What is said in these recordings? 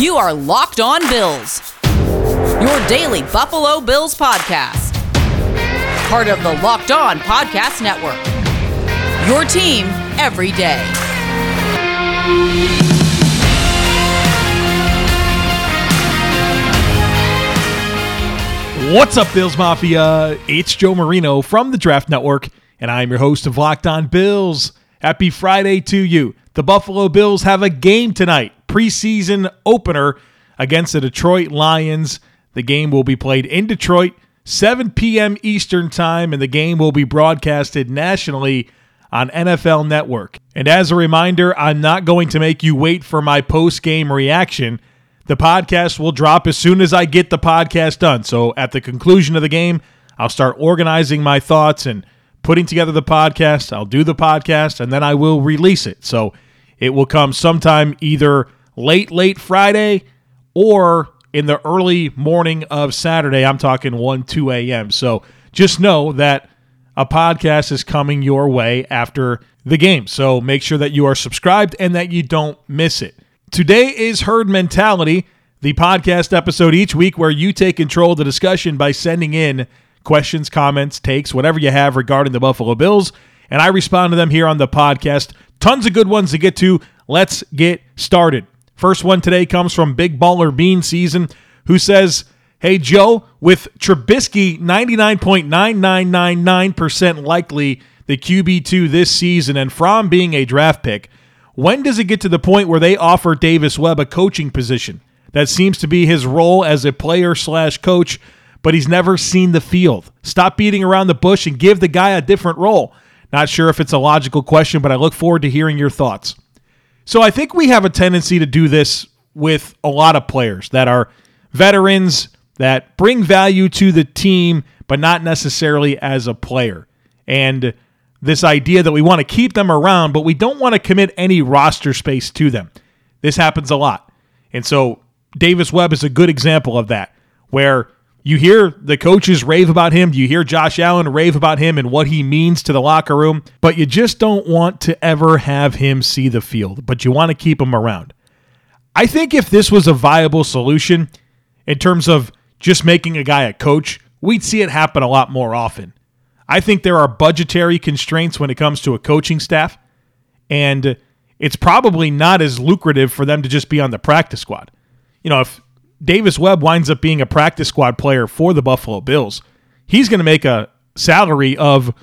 You are Locked On Bills, your daily Buffalo Bills podcast. Part of the Locked On Podcast Network. Your team every day. What's up, Bills Mafia? It's Joe Marino from the Draft Network, and I'm your host of Locked On Bills. Happy Friday to you. The Buffalo Bills have a game tonight, preseason opener against the Detroit Lions. The game will be played in Detroit, 7 p.m. Eastern Time, and the game will be broadcasted nationally on NFL Network. And as a reminder, I'm not going to make you wait for my post game reaction. The podcast will drop as soon as I get the podcast done. So at the conclusion of the game, I'll start organizing my thoughts and putting together the podcast. I'll do the podcast and then I will release it. So it will come sometime either late, late Friday or in the early morning of Saturday. I'm talking 1, 2 a.m. So just know that a podcast is coming your way after the game. So make sure that you are subscribed and that you don't miss it. Today is Herd Mentality, the podcast episode each week where you take control of the discussion by sending in questions, comments, takes, whatever you have regarding the Buffalo Bills, and I respond to them here on the podcast. Tons of good ones to get to. Let's get started. First one today comes from Big Baller Bean Season, who says, Hey Joe, with Trubisky 99.9999% likely the QB2 this season and Fromm being a draft pick, when does it get to the point where they offer Davis Webb a coaching position? That seems to be his role as a player slash coach, but he's never seen the field. Stop beating around the bush and give the guy a different role. Not sure if it's a logical question, but I look forward to hearing your thoughts. So I think we have a tendency to do this with a lot of players that are veterans that bring value to the team, but not necessarily as a player. And this idea that we want to keep them around, but we don't want to commit any roster space to them. This happens a lot. And so Davis Webb is a good example of that, where you hear the coaches rave about him, you hear Josh Allen rave about him and what he means to the locker room, but you just don't want to ever have him see the field, but you want to keep him around. I think if this was a viable solution in terms of just making a guy a coach, we'd see it happen a lot more often. I think there are budgetary constraints when it comes to a coaching staff, and it's probably not as lucrative for them to just be on the practice squad. You know, if Davis Webb winds up being a practice squad player for the Buffalo Bills, he's going to make a salary of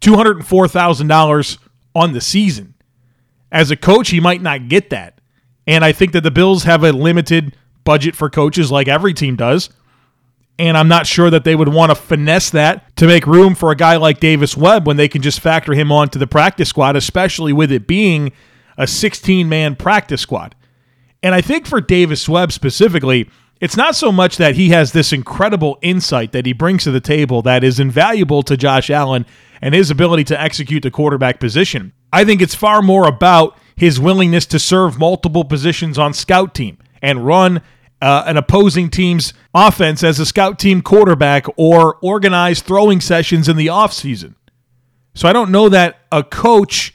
$204,000 on the season. As a coach, he might not get that. And I think that the Bills have a limited budget for coaches like every team does. And I'm not sure that they would want to finesse that to make room for a guy like Davis Webb when they can just factor him onto the practice squad, especially with it being a 16 man practice squad. And I think for Davis Webb specifically, it's not so much that he has this incredible insight that he brings to the table that is invaluable to Josh Allen and his ability to execute the quarterback position. I think it's far more about his willingness to serve multiple positions on scout team and run uh, an opposing team's offense as a scout team quarterback or organize throwing sessions in the offseason. So I don't know that a coach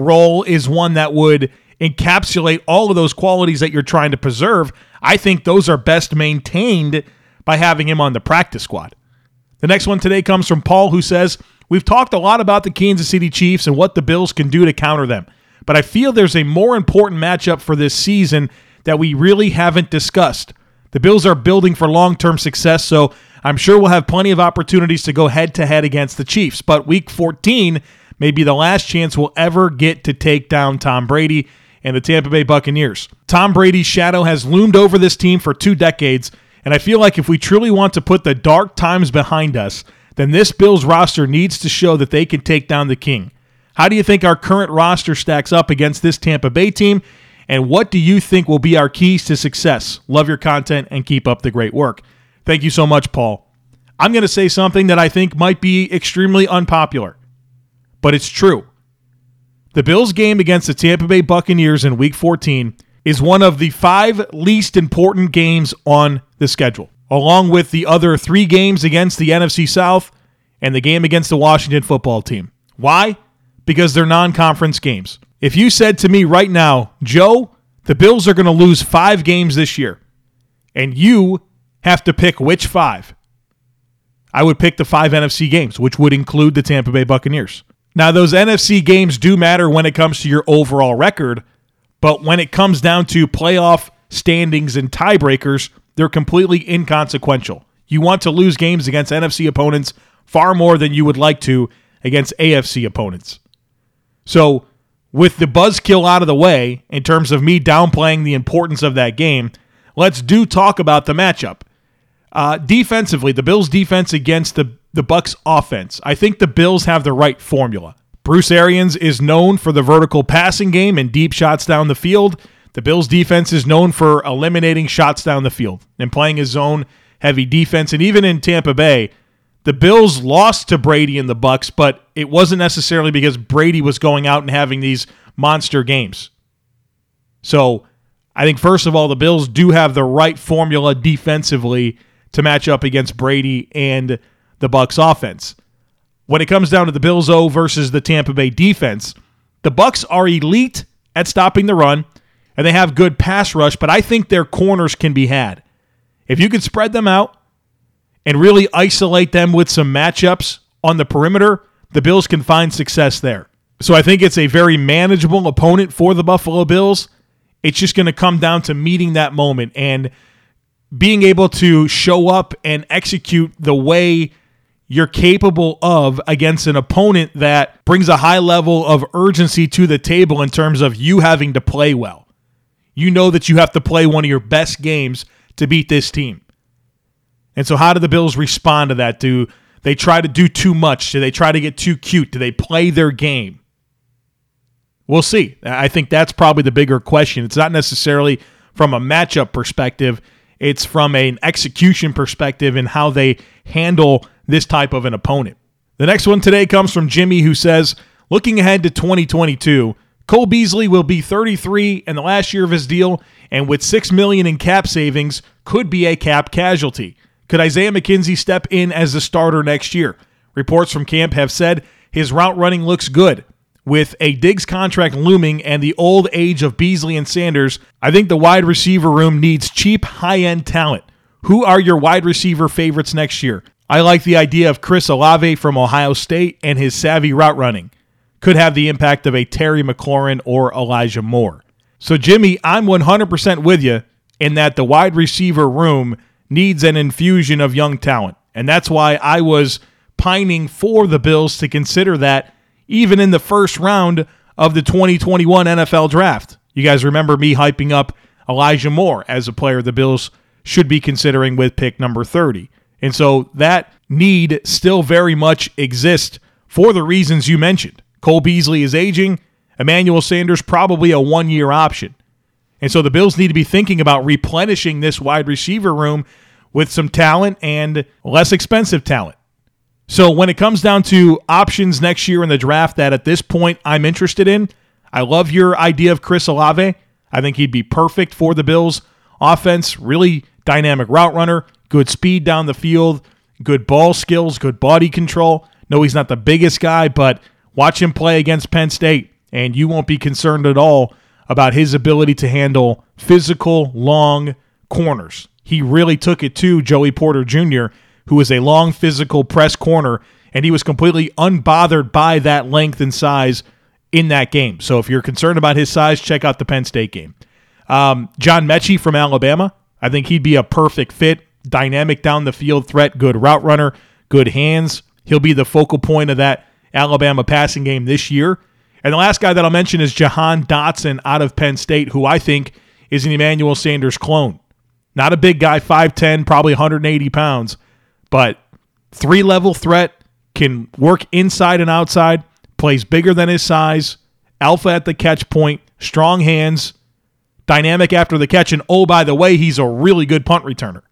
role is one that would encapsulate all of those qualities that you're trying to preserve. I think those are best maintained by having him on the practice squad. The next one today comes from Paul, who says, We've talked a lot about the Kansas City Chiefs and what the Bills can do to counter them, but I feel there's a more important matchup for this season that we really haven't discussed. The Bills are building for long term success, so I'm sure we'll have plenty of opportunities to go head to head against the Chiefs. But week 14 may be the last chance we'll ever get to take down Tom Brady and the Tampa Bay Buccaneers. Tom Brady's shadow has loomed over this team for two decades, and I feel like if we truly want to put the dark times behind us, then this Bills roster needs to show that they can take down the king. How do you think our current roster stacks up against this Tampa Bay team? And what do you think will be our keys to success? Love your content and keep up the great work. Thank you so much, Paul. I'm going to say something that I think might be extremely unpopular, but it's true. The Bills game against the Tampa Bay Buccaneers in week 14 is one of the five least important games on the schedule, along with the other three games against the NFC South and the game against the Washington football team. Why? Because they're non conference games. If you said to me right now, Joe, The Bills are going to lose five games this year, and you have to pick which five. I would pick the five NFC games, which would include the Tampa Bay Buccaneers. Now, those NFC games do matter when it comes to your overall record, but when it comes down to playoff standings and tiebreakers, they're completely inconsequential. You want to lose games against NFC opponents far more than you would like to against AFC opponents. So, with the buzzkill out of the way, in terms of me downplaying the importance of that game, let's do talk about the matchup. Uh, defensively, the Bills' defense against the the Bucks' offense. I think the Bills have the right formula. Bruce Arians is known for the vertical passing game and deep shots down the field. The Bills' defense is known for eliminating shots down the field and playing a zone heavy defense. And even in Tampa Bay, the Bills lost to Brady and the Bucks, but it wasn't necessarily because Brady was going out and having these monster games. So I think first of all, the Bills do have the right formula defensively to match up against Brady and the Bucks offense. When it comes down to the Bills O versus the Tampa Bay defense, the Bucks are elite at stopping the run and they have good pass rush, but I think their corners can be had. If you can spread them out and really isolate them with some matchups on the perimeter, the Bills can find success there. So I think it's a very manageable opponent for the Buffalo Bills. It's just going to come down to meeting that moment and being able to show up and execute the way you're capable of against an opponent that brings a high level of urgency to the table in terms of you having to play well. You know that you have to play one of your best games to beat this team. And so, how do the Bills respond to that? Do they try to do too much? Do they try to get too cute? Do they play their game? We'll see. I think that's probably the bigger question. It's not necessarily from a matchup perspective, it's from an execution perspective and how they handle this type of an opponent. The next one today comes from Jimmy, who says, Looking ahead to 2022, Cole Beasley will be 33 in the last year of his deal, and with six million in cap savings, could be a cap casualty. Could Isaiah McKenzie step in as the starter next year? Reports from camp have said his route running looks good. With a Diggs contract looming and the old age of Beasley and Sanders, I think the wide receiver room needs cheap, high end talent. Who are your wide receiver favorites next year? I like the idea of Chris Olave from Ohio State and his savvy route running. Could have the impact of a Terry McLaurin or Elijah Moore. So, Jimmy, I'm 100% with you in that the wide receiver room needs an infusion of young talent. And that's why I was pining for the Bills to consider that even in the first round of the 2021 NFL draft. You guys remember me hyping up Elijah Moore as a player the Bills should be considering with pick number 30. And so that need still very much exists for the reasons you mentioned. Cole Beasley is aging, Emmanuel Sanders probably a one year option. And so the Bills need to be thinking about replenishing this wide receiver room with some talent and less expensive talent. So when it comes down to options next year in the draft that at this point I'm interested in, I love your idea of Chris Olave. I think he'd be perfect for the Bills offense, really dynamic route runner, good speed down the field, good ball skills, good body control. No, he's not the biggest guy, but watch him play against Penn State and you won't be concerned at all about his ability to handle physical long corners. He really took it to Joey Porter Jr who is a long physical press corner, and he was completely unbothered by that length and size in that game. So if you're concerned about his size, check out the Penn State game. Um, John Metchie from Alabama, I think he'd be a perfect fit. Dynamic down the field threat, good route runner, good hands. He'll be the focal point of that Alabama passing game this year. And the last guy that I'll mention is Jahan Dotson out of Penn State, who I think is an Emmanuel Sanders clone. Not a big guy, 5'10, probably 180 pounds, but three level threat can work inside and outside, plays bigger than his size, alpha at the catch point, strong hands, dynamic after the catch, and oh, by the way, he's a really good punt returner.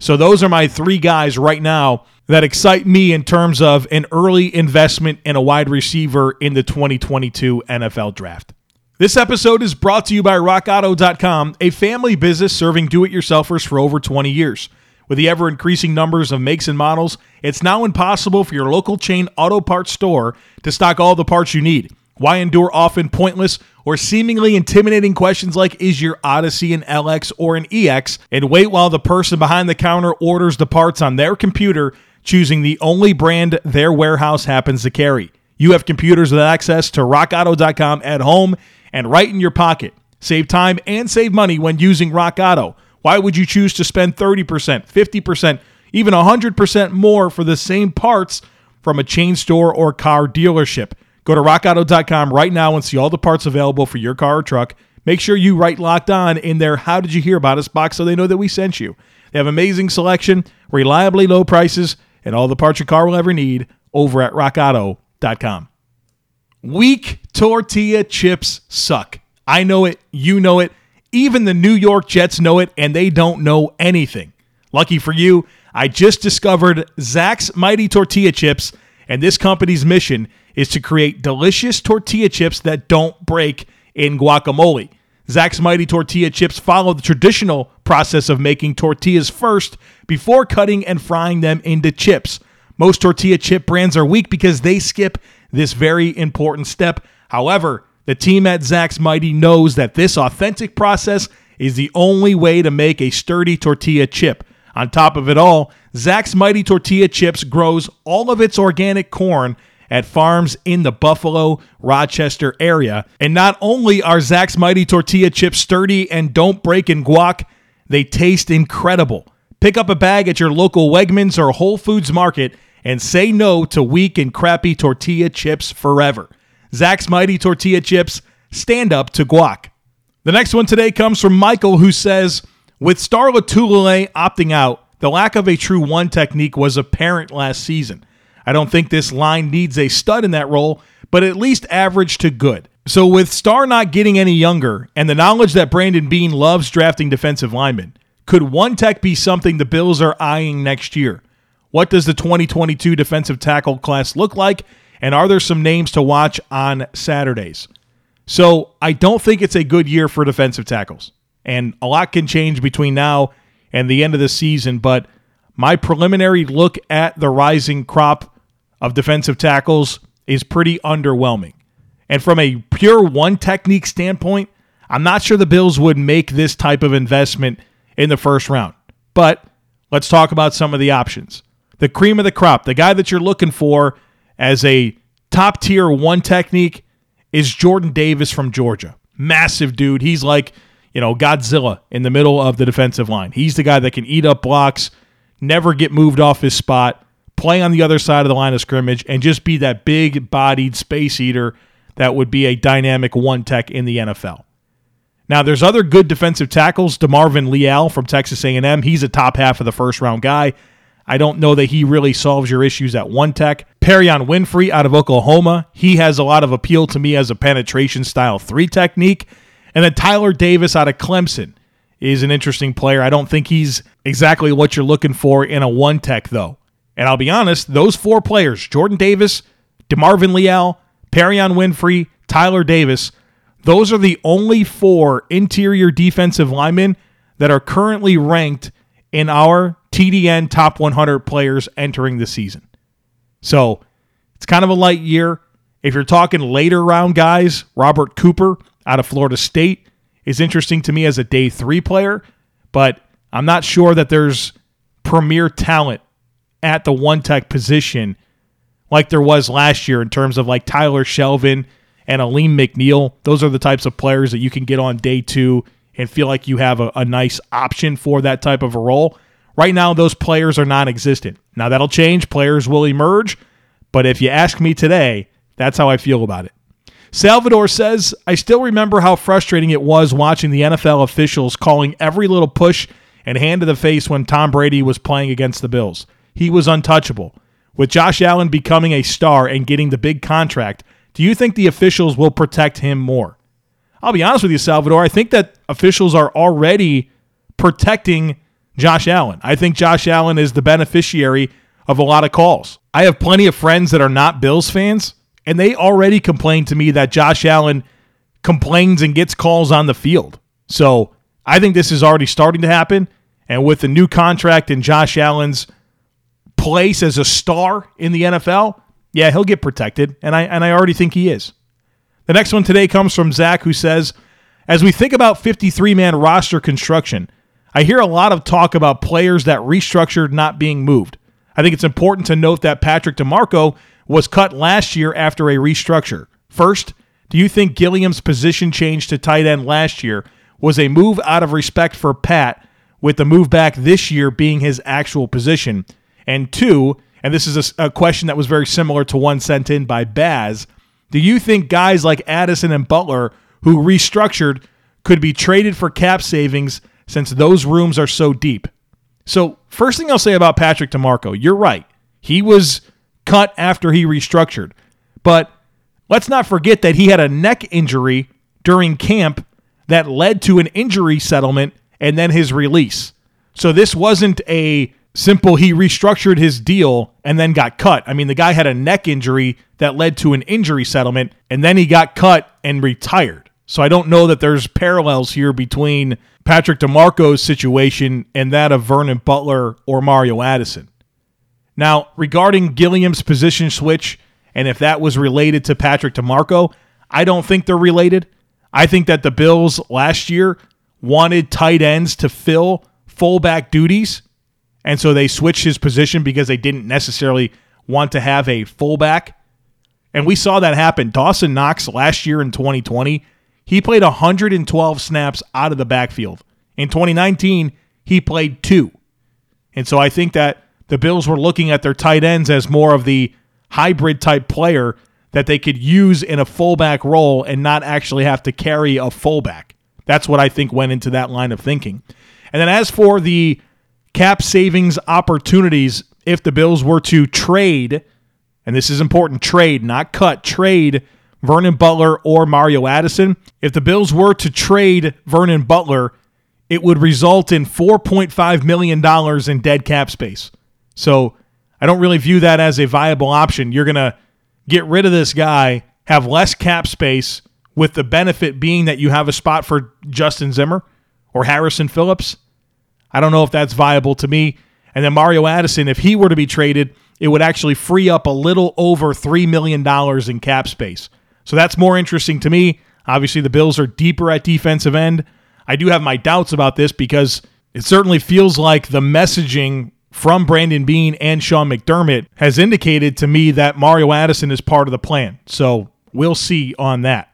So those are my three guys right now that excite me in terms of an early investment in a wide receiver in the 2022 NFL draft. This episode is brought to you by RockAuto.com, a family business serving do it yourselfers for over 20 years. With the ever increasing numbers of makes and models, it's now impossible for your local chain auto parts store to stock all the parts you need. Why endure often pointless or seemingly intimidating questions like is your Odyssey an LX or an EX and wait while the person behind the counter orders the parts on their computer, choosing the only brand their warehouse happens to carry? You have computers with access to rockauto.com at home and right in your pocket. Save time and save money when using Rock Auto. Why would you choose to spend 30%, 50%, even 100% more for the same parts from a chain store or car dealership? Go to rockauto.com right now and see all the parts available for your car or truck. Make sure you write locked on in their How Did You Hear About Us box so they know that we sent you. They have amazing selection, reliably low prices, and all the parts your car will ever need over at rockauto.com. Weak tortilla chips suck. I know it, you know it, even the New York Jets know it, and they don't know anything. Lucky for you, I just discovered Zach's Mighty Tortilla Chips, and this company's mission is to create delicious tortilla chips that don't break in guacamole. Zach's Mighty Tortilla Chips follow the traditional process of making tortillas first before cutting and frying them into chips. Most tortilla chip brands are weak because they skip this very important step. However, the team at Zax's Mighty knows that this authentic process is the only way to make a sturdy tortilla chip. On top of it all, Zax's Mighty Tortilla Chips grows all of its organic corn at farms in the Buffalo, Rochester area. And not only are Zax's Mighty Tortilla Chips sturdy and don't break in guac, they taste incredible. Pick up a bag at your local Wegmans or Whole Foods market and say no to weak and crappy tortilla chips forever. Zax's Mighty Tortilla Chips stand up to guac. The next one today comes from Michael, who says, with Star Lotulelei opting out, the lack of a true one technique was apparent last season. I don't think this line needs a stud in that role, but at least average to good. So, with Star not getting any younger and the knowledge that Brandon Beane loves drafting defensive linemen, could one tech be something the Bills are eyeing next year? What does the 2022 defensive tackle class look like? And are there some names to watch on Saturdays? So, I don't think it's a good year for defensive tackles. And a lot can change between now and the end of the season, but my preliminary look at the rising crop of defensive tackles is pretty underwhelming. And from a pure one technique standpoint, I'm not sure the Bills would make this type of investment in the first round. But let's talk about some of the options. The cream of the crop, the guy that you're looking for as a top tier one technique is Jordan Davis from Georgia. Massive dude. He's like, you know, Godzilla in the middle of the defensive line. He's the guy that can eat up blocks, never get moved off his spot, play on the other side of the line of scrimmage, and just be that big bodied space eater that would be a dynamic one tech in the NFL. Now, there's other good defensive tackles. DeMarvin Leal from Texas A&M. He's a top half of the first round guy. I don't know that he really solves your issues at one tech. Perrion Winfrey out of Oklahoma. He has a lot of appeal to me as a penetration style three technique. And then Tyler Davis out of Clemson is an interesting player. I don't think he's exactly what you're looking for in a one tech, though. And I'll be honest, those four players, Jordan Davis, DeMarvin Leal, Perrion Winfrey, Tyler Davis, those are the only four interior defensive linemen that are currently ranked in our TDN top 100 players entering the season. So it's kind of a light year. If you're talking later round guys, Robert Cooper out of Florida State is interesting to me as a day three player, but I'm not sure that there's premier talent at the one tech position like there was last year in terms of like Tyler Shelvin and Alim McNeill. Those are the types of players that you can get on day two and feel like you have a, a nice option for that type of a role. Right now, those players are non existent. Now, that'll change. Players will emerge. But if you ask me today, that's how I feel about it. Salvador says, I still remember how frustrating it was watching the NFL officials calling every little push and hand to the face when Tom Brady was playing against the Bills. He was untouchable. With Josh Allen becoming a star and getting the big contract, do you think the officials will protect him more? I'll be honest with you, Salvador. I think that officials are already protecting Josh Allen. I think Josh Allen is the beneficiary of a lot of calls. I have plenty of friends that are not Bills fans, and they already complain to me that Josh Allen complains and gets calls on the field. So I think this is already starting to happen. And with the new contract and Josh Allen's place as a star in the NFL, yeah, he'll get protected. And I and I already think he is. The next one today comes from Zach, who says, As we think about 53 man roster construction, I hear a lot of talk about players that restructured not being moved. I think it's important to note that Patrick DiMarco was cut last year after a restructure. First, do you think Gilliam's position change to tight end last year was a move out of respect for Pat, with the move back this year being his actual position? And two, and this is a, a question that was very similar to one sent in by Baz, do you think guys like Addison and Butler, who restructured, could be traded for cap savings since those rooms are so deep? So, first thing I'll say about Patrick DiMarco, you're right. He was cut after he restructured. But let's not forget that he had a neck injury during camp that led to an injury settlement and then his release. So, this wasn't a simple he restructured his deal and then got cut. I mean, the guy had a neck injury that led to an injury settlement and then he got cut and retired. So I don't know that there's parallels here between Patrick DiMarco's situation and that of Vernon Butler or Mario Addison. Now, regarding Gilliam's position switch and if that was related to Patrick DiMarco, I don't think they're related. I think that the Bills last year wanted tight ends to fill fullback duties and so they switched his position because they didn't necessarily want to have a fullback. And we saw that happen. Dawson Knox last year in 2020, he played 112 snaps out of the backfield. In 2019, he played two. And so I think that the Bills were looking at their tight ends as more of the hybrid type player that they could use in a fullback role and not actually have to carry a fullback. That's what I think went into that line of thinking. And then as for the cap savings opportunities if the Bills were to trade, and this is important trade, not cut, trade Vernon Butler or Mario Addison. If the Bills were to trade Vernon Butler, it would result in $4.5 million in dead cap space. So I don't really view that as a viable option. You're going to get rid of this guy, have less cap space, with the benefit being that you have a spot for Justin Zimmer or Harrison Phillips. I don't know if that's viable to me. And then Mario Addison, if he were to be traded, it would actually free up a little over $3 million in cap space. So that's more interesting to me. Obviously, the Bills are deeper at defensive end. I do have my doubts about this because it certainly feels like the messaging from Brandon Beane and Sean McDermott has indicated to me that Mario Addison is part of the plan. So we'll see on that.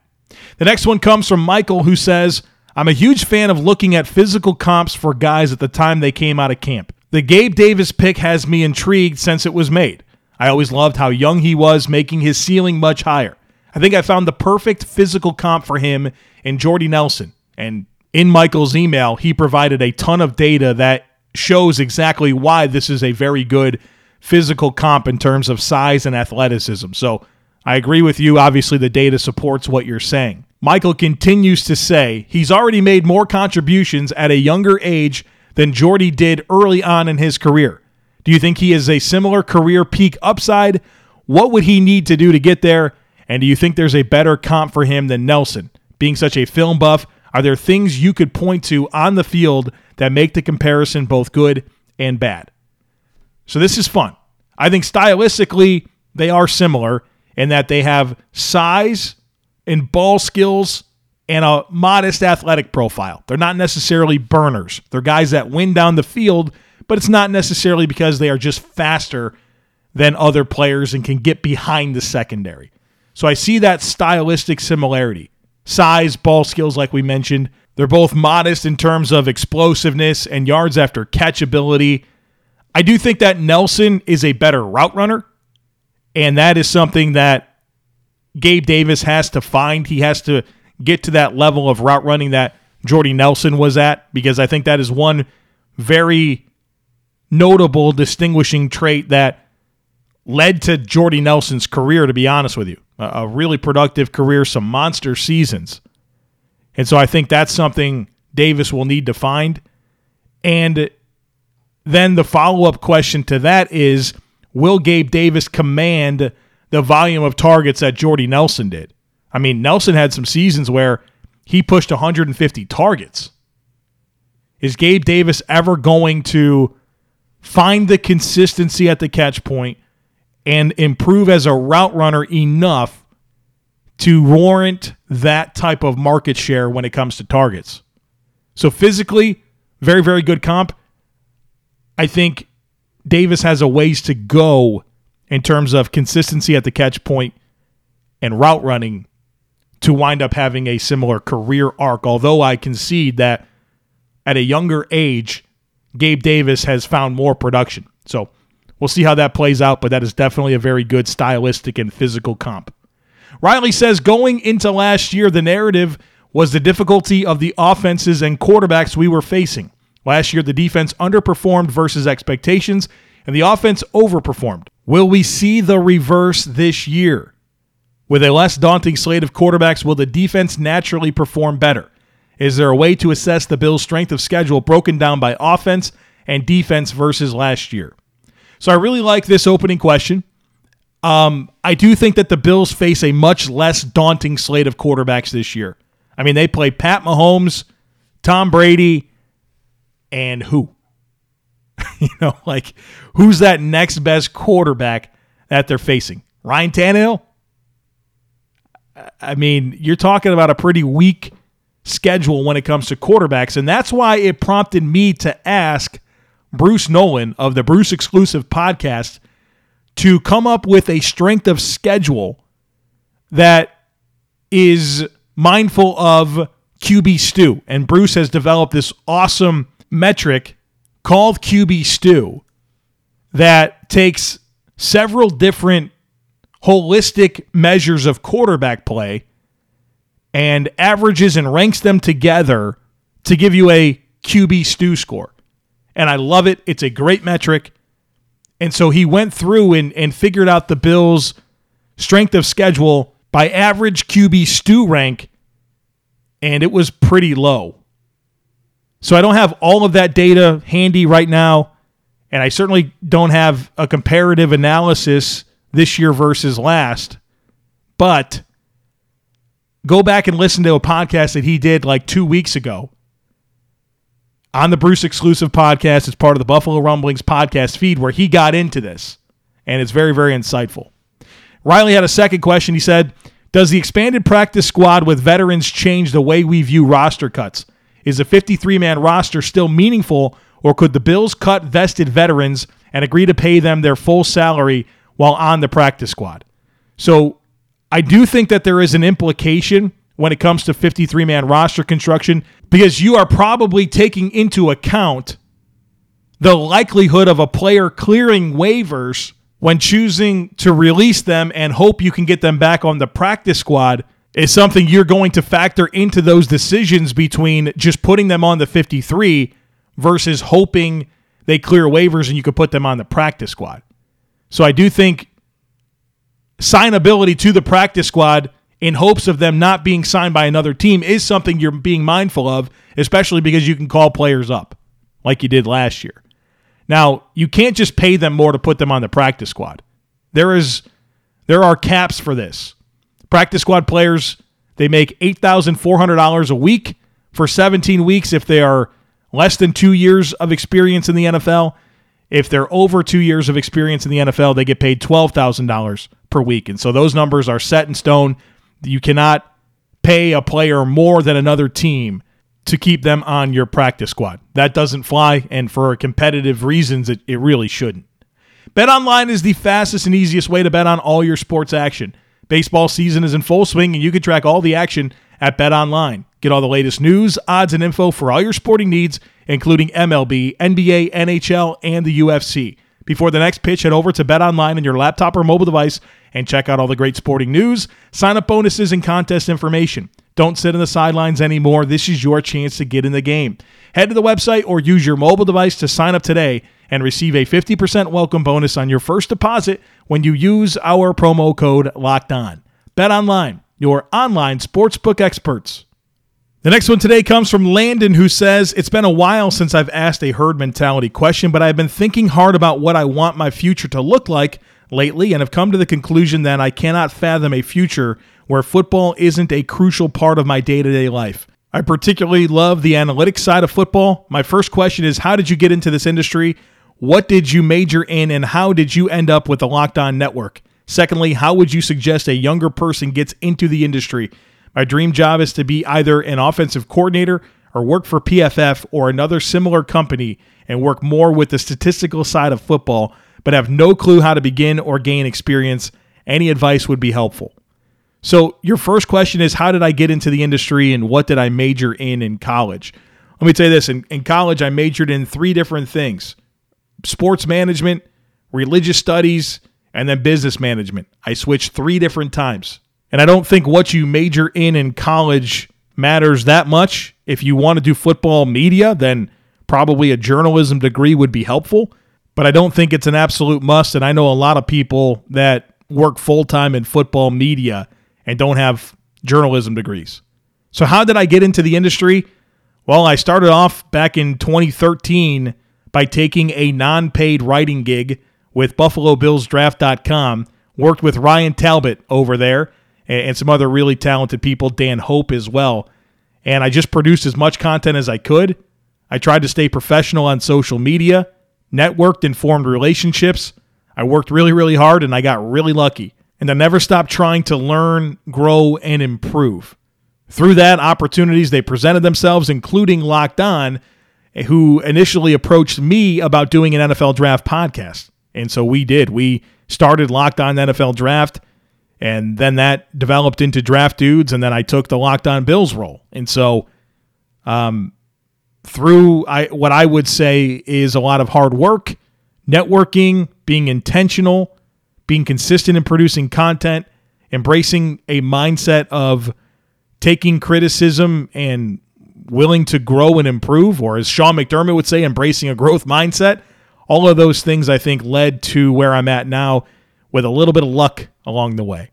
The next one comes from Michael, who says, I'm a huge fan of looking at physical comps for guys at the time they came out of camp. The Gabe Davis pick has me intrigued since it was made. I always loved how young he was, making his ceiling much higher. I think I found the perfect physical comp for him in Jordy Nelson. And in Michael's email, he provided a ton of data that shows exactly why this is a very good physical comp in terms of size and athleticism. So I agree with you. Obviously, the data supports what you're saying. Michael continues to say he's already made more contributions at a younger age than Jordy did early on in his career. Do you think he is a similar career peak upside? What would he need to do to get there? And do you think there's a better comp for him than Nelson? Being such a film buff, are there things you could point to on the field that make the comparison both good and bad? So this is fun. I think stylistically, they are similar in that they have size and ball skills and a modest athletic profile. They're not necessarily burners. They're guys that win down the field, but it's not necessarily because they are just faster than other players and can get behind the secondary. So I see that stylistic similarity. Size, ball skills, like we mentioned. They're both modest in terms of explosiveness and yards after catchability. I do think that Nelson is a better route runner, and that is something that Gabe Davis has to find. He has to get to that level of route running that Jordy Nelson was at because I think that is one very notable distinguishing trait that led to Jordy Nelson's career, to be honest with you. A, really productive career, some monster seasons. And so I think that's something Davis will need to find. And then the follow up question to that is will Gabe Davis command the volume of targets that Jordy Nelson did. I mean, Nelson had some seasons where he pushed 150 targets. Is Gabe Davis ever going to find the consistency at the catch point and improve as a route runner enough to warrant that type of market share when it comes to targets. So physically, very, very good comp. I think Davis has a ways to go in terms of consistency at the catch point and route running to wind up having a similar career arc. Although I concede that at a younger age, Gabe Davis has found more production. So we'll see how that plays out, but that is definitely a very good stylistic and physical comp. Riley says going into last year, the narrative was the difficulty of the offenses and quarterbacks we were facing. Last year, the defense underperformed versus expectations, and the offense overperformed. Will we see the reverse this year? With a less daunting slate of quarterbacks, will the defense naturally perform better? Is there a way to assess the Bills' strength of schedule broken down by offense and defense versus last year? So I really like this opening question. Um, I do think that the Bills face a much less daunting slate of quarterbacks this year. I mean, they play Pat Mahomes, Tom Brady, and who? you know, like who's that next best quarterback that they're facing? Ryan Tannehill? I mean, you're talking about a pretty weak schedule when it comes to quarterbacks, and that's why it prompted me to ask Bruce Nolan of the Bruce Exclusive podcast to come up with a strength of schedule that is mindful of QB stew. And Bruce has developed this awesome metric called QB stew that takes several different holistic measures of quarterback play and averages and ranks them together to give you a QB stew score. And I love it. It's a great metric. And so he went through and, and figured out the Bills' strength of schedule by average QB stew rank, and it was pretty low. So I don't have all of that data handy right now, and I certainly don't have a comparative analysis this year versus last. But go back and listen to a podcast that he did like two weeks ago on the Bruce exclusive podcast. It's part of the Buffalo Rumblings podcast feed where he got into this, and it's very, very insightful. Riley had a second question. He said, Does the expanded practice squad with veterans change the way we view roster cuts? Is a 53 man roster still meaningful, or could the Bills cut vested veterans and agree to pay them their full salary while on the practice squad? So I do think that there is an implication when it comes to 53 man roster construction because you are probably taking into account the likelihood of a player clearing waivers when choosing to release them and hope you can get them back on the practice squad is something you're going to factor into those decisions between just putting them on the 53 versus hoping they clear waivers and you could put them on the practice squad. So I do think signability to the practice squad in hopes of them not being signed by another team is something you're being mindful of, especially because you can call players up like you did last year. Now, you can't just pay them more to put them on the practice squad. There is there are caps for this. Practice squad players, they make $8,400 a week for 17 weeks if they are less than 2 years of experience in the NFL. If they're over 2 years of experience in the NFL, they get paid $12,000 per week. And so those numbers are set in stone. You cannot pay a player more than another team to keep them on your practice squad. That doesn't fly, and for competitive reasons, it, it really shouldn't. Bet online is the fastest and easiest way to bet on all your sports action. Baseball season is in full swing, and you can track all the action at Bet Online. Get all the latest news, odds, and info for all your sporting needs, including MLB, NBA, NHL, and the UFC. Before the next pitch, head over to Bet Online on your laptop or mobile device and check out all the great sporting news, sign up bonuses, and contest information. Don't sit on the sidelines anymore. This is your chance to get in the game. Head to the website or use your mobile device to sign up today and receive a 50% welcome bonus on your first deposit when you use our promo code Locked On. Bet online, your online sportsbook experts. The next one today comes from Landon, who says, It's been a while since I've asked a herd mentality question, but I've been thinking hard about what I want my future to look like lately and have come to the conclusion that I cannot fathom a future where football isn't a crucial part of my day to day life. I particularly love the analytics side of football. My first question is How did you get into this industry? What did you major in, and how did you end up with the Locked On Network? Secondly, how would you suggest a younger person gets into the industry? My dream job is to be either an offensive coordinator or work for PFF or another similar company and work more with the statistical side of football, but have no clue how to begin or gain experience. Any advice would be helpful. So, your first question is How did I get into the industry and what did I major in in college? Let me tell you this in, in college, I majored in three different things sports management, religious studies, and then business management. I switched three different times. And I don't think what you major in in college matters that much. If you want to do football media, then probably a journalism degree would be helpful. But I don't think it's an absolute must. And I know a lot of people that work full time in football media and don't have journalism degrees. So, how did I get into the industry? Well, I started off back in 2013 by taking a non paid writing gig with BuffaloBillsDraft.com. Worked with Ryan Talbot over there and some other really talented people, Dan Hope as well. And I just produced as much content as I could. I tried to stay professional on social media, networked and formed relationships. I worked really, really hard and I got really lucky. And I never stopped trying to learn, grow, and improve. Through that, opportunities they presented themselves, including Locked On, who initially approached me about doing an NFL draft podcast. And so we did. We started Locked On NFL Draft, and then that developed into Draft Dudes, and then I took the Locked On Bills role. And so, um, through I, what I would say is a lot of hard work, networking, being intentional, being consistent in producing content, embracing a mindset of taking criticism and willing to grow and improve, or as Sean McDermott would say, embracing a growth mindset. All of those things I think led to where I'm at now with a little bit of luck along the way.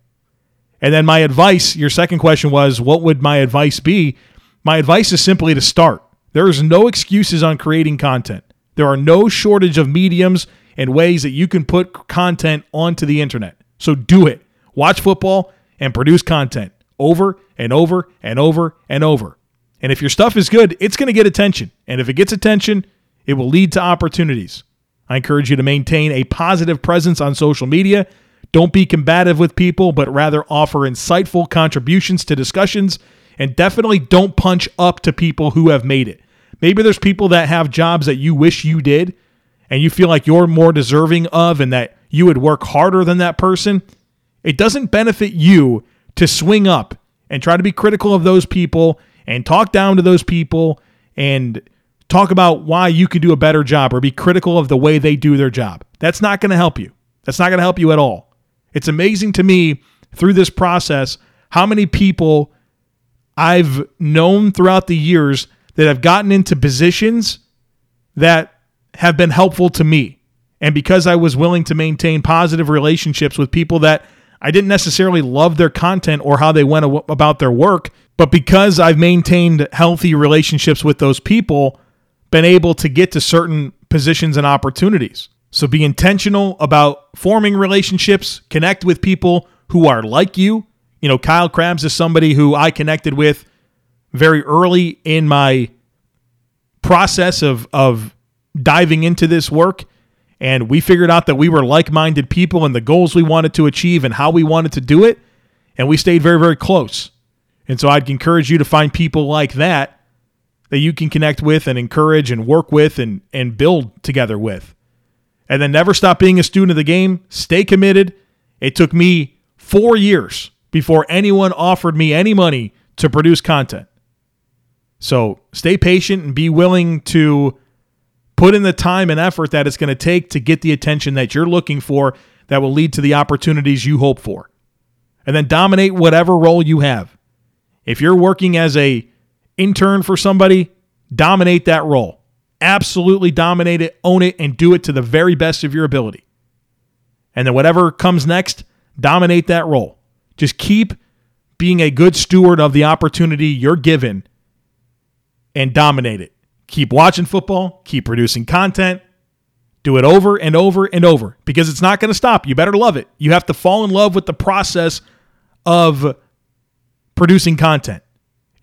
And then my advice, your second question was, what would my advice be? My advice is simply to start. There is no excuses on creating content. There are no shortage of mediums and ways that you can put content onto the internet. So do it. Watch football and produce content over and over and over and over. And if your stuff is good, it's going to get attention. And if it gets attention, it will lead to opportunities. I encourage you to maintain a positive presence on social media. Don't be combative with people, but rather offer insightful contributions to discussions. And definitely don't punch up to people who have made it. Maybe there's people that have jobs that you wish you did and you feel like you're more deserving of and that you would work harder than that person. It doesn't benefit you to swing up and try to be critical of those people and talk down to those people and talk about why you could do a better job or be critical of the way they do their job. That's not going to help you. That's not going to help you at all. It's amazing to me through this process how many people I've known throughout the years that have gotten into positions that have been helpful to me. And because I was willing to maintain positive relationships with people that I didn't necessarily love their content or how they went about their work, but because I've maintained healthy relationships with those people, been able to get to certain positions and opportunities. So be intentional about forming relationships, connect with people who are like you. You know, Kyle Crabbs is somebody who I connected with very early in my process of of diving into this work and we figured out that we were like-minded people and the goals we wanted to achieve and how we wanted to do it and we stayed very very close. And so I'd encourage you to find people like that that you can connect with and encourage and work with and, and build together with. And then never stop being a student of the game. Stay committed. It took me four years before anyone offered me any money to produce content. So stay patient and be willing to put in the time and effort that it's going to take to get the attention that you're looking for that will lead to the opportunities you hope for. And then dominate whatever role you have. If you're working as a intern for somebody, dominate that role. Absolutely dominate it, own it, and do it to the very best of your ability. And then whatever comes next, dominate that role. Just keep being a good steward of the opportunity you're given and dominate it. Keep watching football, keep producing content, do it over and over and over because it's not going to stop. You better love it. You have to fall in love with the process of producing content.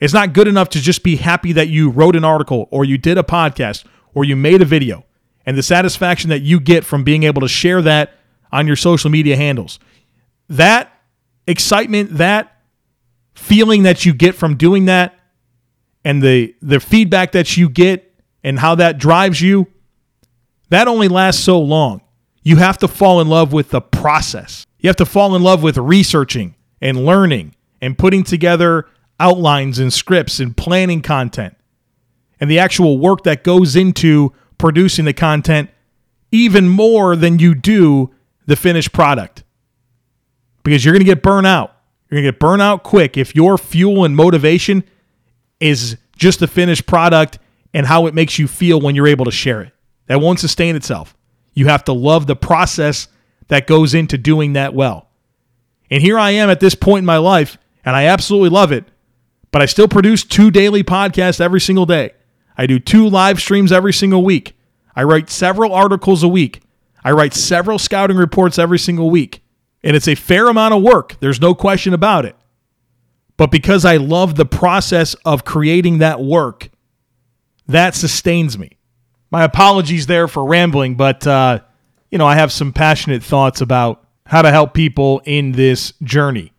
It's not good enough to just be happy that you wrote an article or you did a podcast or you made a video and the satisfaction that you get from being able to share that on your social media handles. that excitement, that feeling that you get from doing that, and the the feedback that you get and how that drives you, that only lasts so long. You have to fall in love with the process. You have to fall in love with researching and learning and putting together outlines and scripts and planning content and the actual work that goes into producing the content even more than you do the finished product. Because you're going to get burnt out. You're going to get burnt out quick if your fuel and motivation is just the finished product and how it makes you feel when you're able to share it. That won't sustain itself. You have to love the process that goes into doing that well. And here I am at this point in my life, and I absolutely love it, but I still produce two daily podcasts every single day. I do two live streams every single week. I write several articles a week. I write several scouting reports every single week. And it's a fair amount of work. There's no question about it. But because I love the process of creating that work, that sustains me. My apologies there for rambling, but uh, you know, I have some passionate thoughts about how to help people in this journey.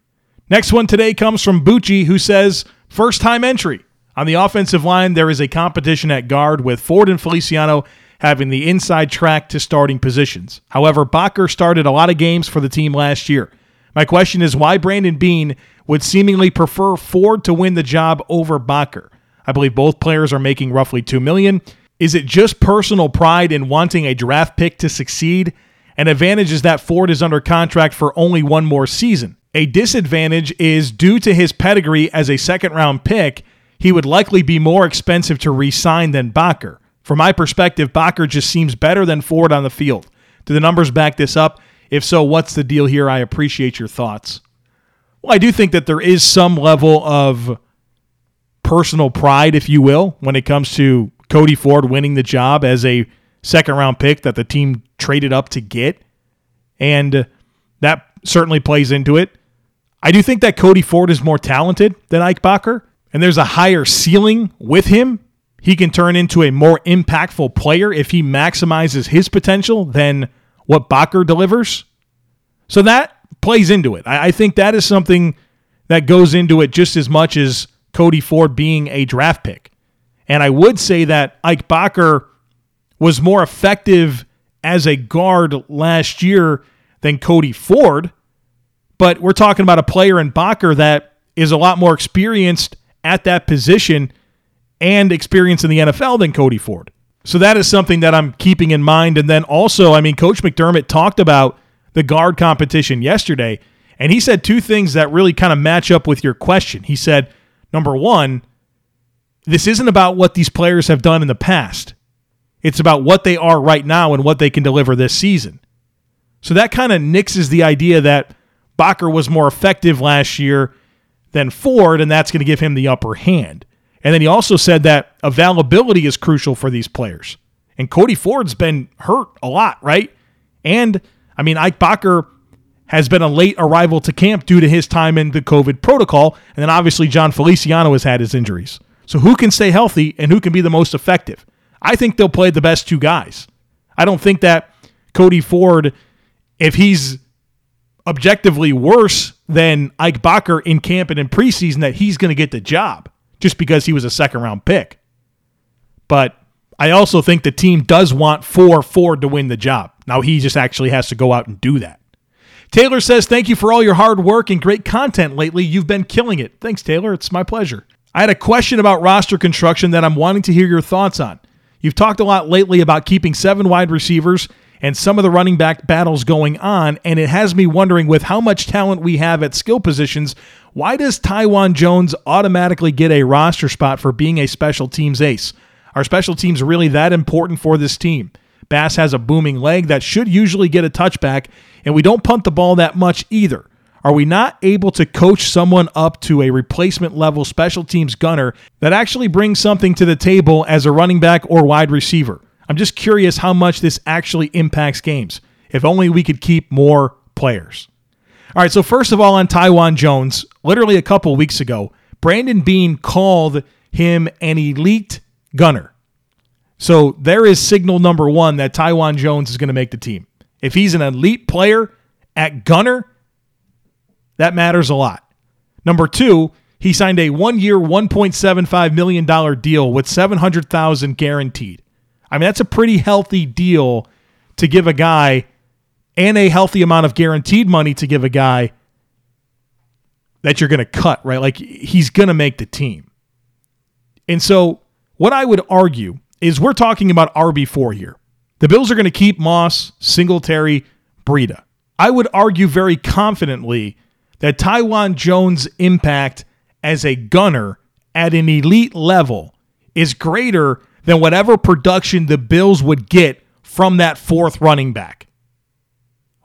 Next one today comes from Bucci, who says, first time entry. On the offensive line, there is a competition at guard with Ford and Feliciano having the inside track to starting positions. However, Boettger started a lot of games for the team last year. My question is why Brandon Beane would seemingly prefer Ford to win the job over Boettger. I believe both players are making roughly 2 million. Is it just personal pride in wanting a draft pick to succeed? An advantage is that Ford is under contract for only one more season. A disadvantage is due to his pedigree as a second round pick, he would likely be more expensive to re sign than Boettger. From my perspective, Boettger just seems better than Ford on the field. Do the numbers back this up? If so, what's the deal here? I appreciate your thoughts. Well, I do think that there is some level of personal pride, if you will, when it comes to Cody Ford winning the job as a second round pick that the team traded up to get. And that certainly plays into it. I do think that Cody Ford is more talented than Ike Boettger, and there's a higher ceiling with him he can turn into a more impactful player if he maximizes his potential than what Boettger delivers. So that plays into it. I, think that is something that goes into it just as much as Cody Ford being a draft pick. And I would say that Ike Boettger was more effective as a guard last year than Cody Ford. But we're talking about a player in Boettger that is a lot more experienced at that position and experience in the NFL than Cody Ford. So that is something that I'm keeping in mind. And then also, I mean, Coach McDermott talked about the guard competition yesterday, and he said two things that really kind of match up with your question. He said, number one, this isn't about what these players have done in the past. It's about what they are right now and what they can deliver this season. So that kind of nixes the idea that Boettger was more effective last year than Ford, and that's going to give him the upper hand. And then he also said that availability is crucial for these players. And Cody Ford's been hurt a lot, right? And I mean, Ike Boettger has been a late arrival to camp due to his time in the COVID protocol. And then obviously, Jon Feliciano has had his injuries. So who can stay healthy and who can be the most effective? I think they'll play the best two guys. I don't think that Cody Ford, if he's objectively worse than Ike Boettger in camp and in preseason, that he's going to get the job just because he was a second round pick. But I also think the team does want four Ford to win the job. Now he just actually has to go out and do that. Taylor says, Thank you for all your hard work and great content lately. You've been killing it. Thanks, Taylor. It's my pleasure. I had a question about roster construction that I'm wanting to hear your thoughts on. You've talked a lot lately about keeping seven wide receivers and some of the running back battles going on, and it has me wondering with how much talent we have at skill positions, why does Taiwan Jones automatically get a roster spot for being a special teams ace? Are special teams really that important for this team? Bass has a booming leg that should usually get a touchback, and we don't punt the ball that much either. Are we not able to coach someone up to a replacement level special teams gunner that actually brings something to the table as a running back or wide receiver? I'm just curious how much this actually impacts games. If only we could keep more players. All right, so first of all, on Taiwan Jones, literally a couple weeks ago, Brandon Beane called him an elite gunner. So there is signal number one that Taiwan Jones is going to make the team. If he's an elite player at gunner, That matters a lot. Number two, he signed a one year, $1.75 million deal with 700000 guaranteed. I mean, that's a pretty healthy deal to give a guy and a healthy amount of guaranteed money to give a guy that you're going to cut, right? Like he's going to make the team. And so, what I would argue is we're talking about RB4 here. The Bills are going to keep Moss, Singletary, Breida. I would argue very confidently that Taiwan Jones' impact as a gunner at an elite level is greater than whatever production the Bills would get from that fourth running back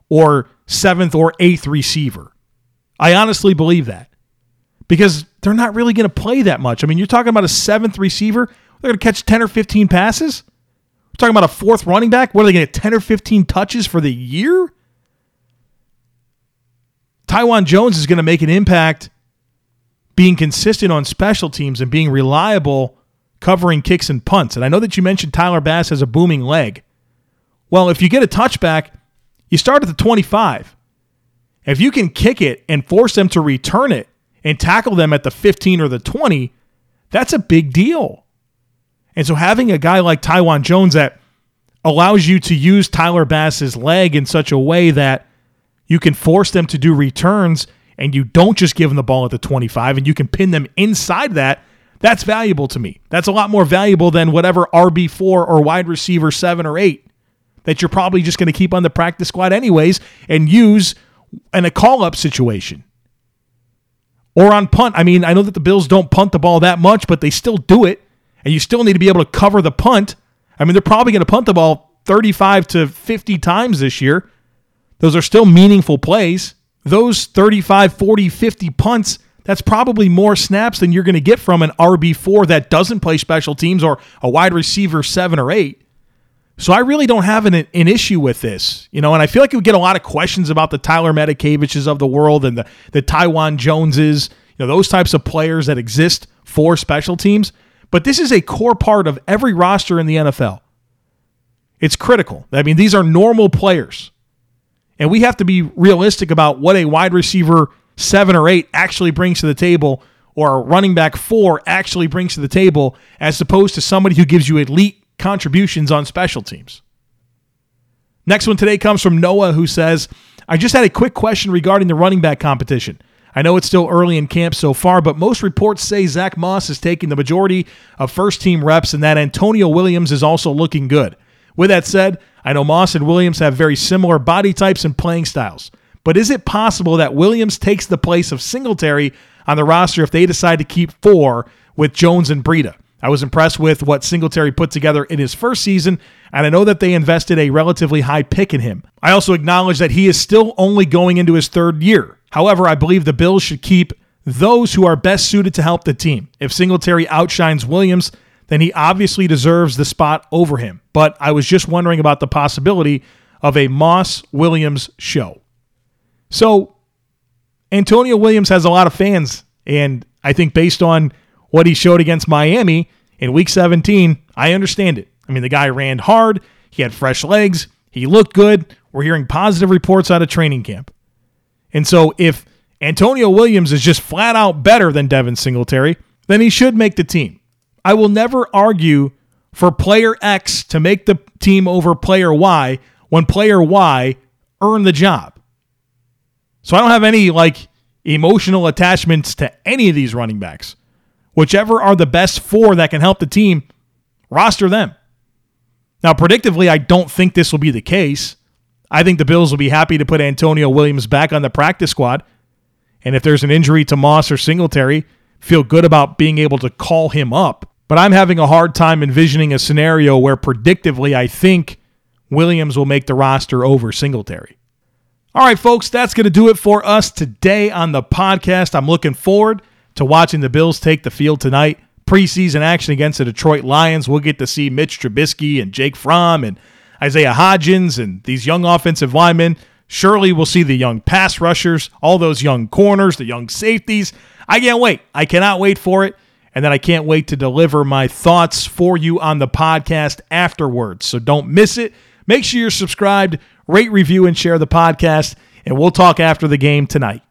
or seventh or eighth receiver. I honestly believe that because they're not really going to play that much. I mean, you're talking about a seventh receiver, they're going to catch 10 or 15 passes. We're talking about a fourth running back. What are they going to get 10 or 15 touches for the year? Taiwan Jones is going to make an impact being consistent on special teams and being reliable covering kicks and punts. And I know that you mentioned Tyler Bass has a booming leg. Well, if you get a touchback, you start at the 25. If you can kick it and force them to return it and tackle them at the 15 or the 20, that's a big deal. And so having a guy like Taiwan Jones that allows you to use Tyler Bass's leg in such a way that you can force them to do returns and you don't just give them the ball at the 25 and you can pin them inside that, that's valuable to me. That's a lot more valuable than whatever RB4 or wide receiver 7 or 8 that you're probably just going to keep on the practice squad anyways and use in a call up situation. Or on punt. I mean, I know that the Bills don't punt the ball that much, but they still do it. And you still need to be able to cover the punt. I mean, they're probably going to punt the ball 35 to 50 times this year. Those are still meaningful plays. Those 35, 40, 50 punts, that's probably more snaps than you're going to get from an RB4 that doesn't play special teams or a wide receiver 7 or 8. So I really don't have an, an issue with this, you know, and I feel like we get a lot of questions about the Tyler Matakeviches of the world and the, the Taiwan Joneses, you know, those types of players that exist for special teams. But this is a core part of every roster in the NFL. It's critical. I mean, these are normal players. And we have to be realistic about what a wide receiver seven or eight actually brings to the table or running back four actually brings to the table as opposed to somebody who gives you elite contributions on special teams. Next one today comes from Noah, who says, I just had a quick question regarding the running back competition. I know it's still early in camp so far, but most reports say Zach Moss is taking the majority of first team reps and that Antonio Williams is also looking good. With that said, I know Moss and Williams have very similar body types and playing styles. But is it possible that Williams takes the place of Singletary on the roster if they decide to keep four with Jones and Breida? I was impressed with what Singletary put together in his first season, and I know that they invested a relatively high pick in him. I also acknowledge that he is still only going into his third year. However, I believe the Bills should keep those who are best suited to help the team. If Singletary outshines Williams, then he obviously deserves the spot over him. But I was just wondering about the possibility of a Moss Williams show. So, Antonio Williams has a lot of fans, and I think based on what he showed against Miami in week 17, I understand it. I mean, the guy ran hard, he had fresh legs, he looked good. We're hearing positive reports out of training camp. And so, if Antonio Williams is just flat out better than Devin Singletary, then he should make the team. I will never argue for player X to make the team over player Y when player Y earned the job. So I don't have any like emotional attachments to any of these running backs. Whichever are the best four that can help the team, roster them. Now, predictively, I don't think this will be the case. I think the Bills will be happy to put Antonio Williams back on the practice squad. And if there's an injury to Moss or Singletary, feel good about being able to call him up. But I'm having a hard time envisioning a scenario where predictively I think Williams will make the roster over Singletary. All right, folks, that's going to do it for us today on the podcast. I'm looking forward to watching the Bills take the field tonight. Preseason action against the Detroit Lions. We'll get to see Mitch Trubisky and Jake Fromm and Isaiah Hodgins and these young offensive linemen. Surely we'll see the young pass rushers, all those young corners, the young safeties. I can't wait. I cannot wait for it and then I can't wait to deliver my thoughts for you on the podcast afterwards. So don't miss it. Make sure you're subscribed, rate, review, and share the podcast, and we'll talk after the game tonight.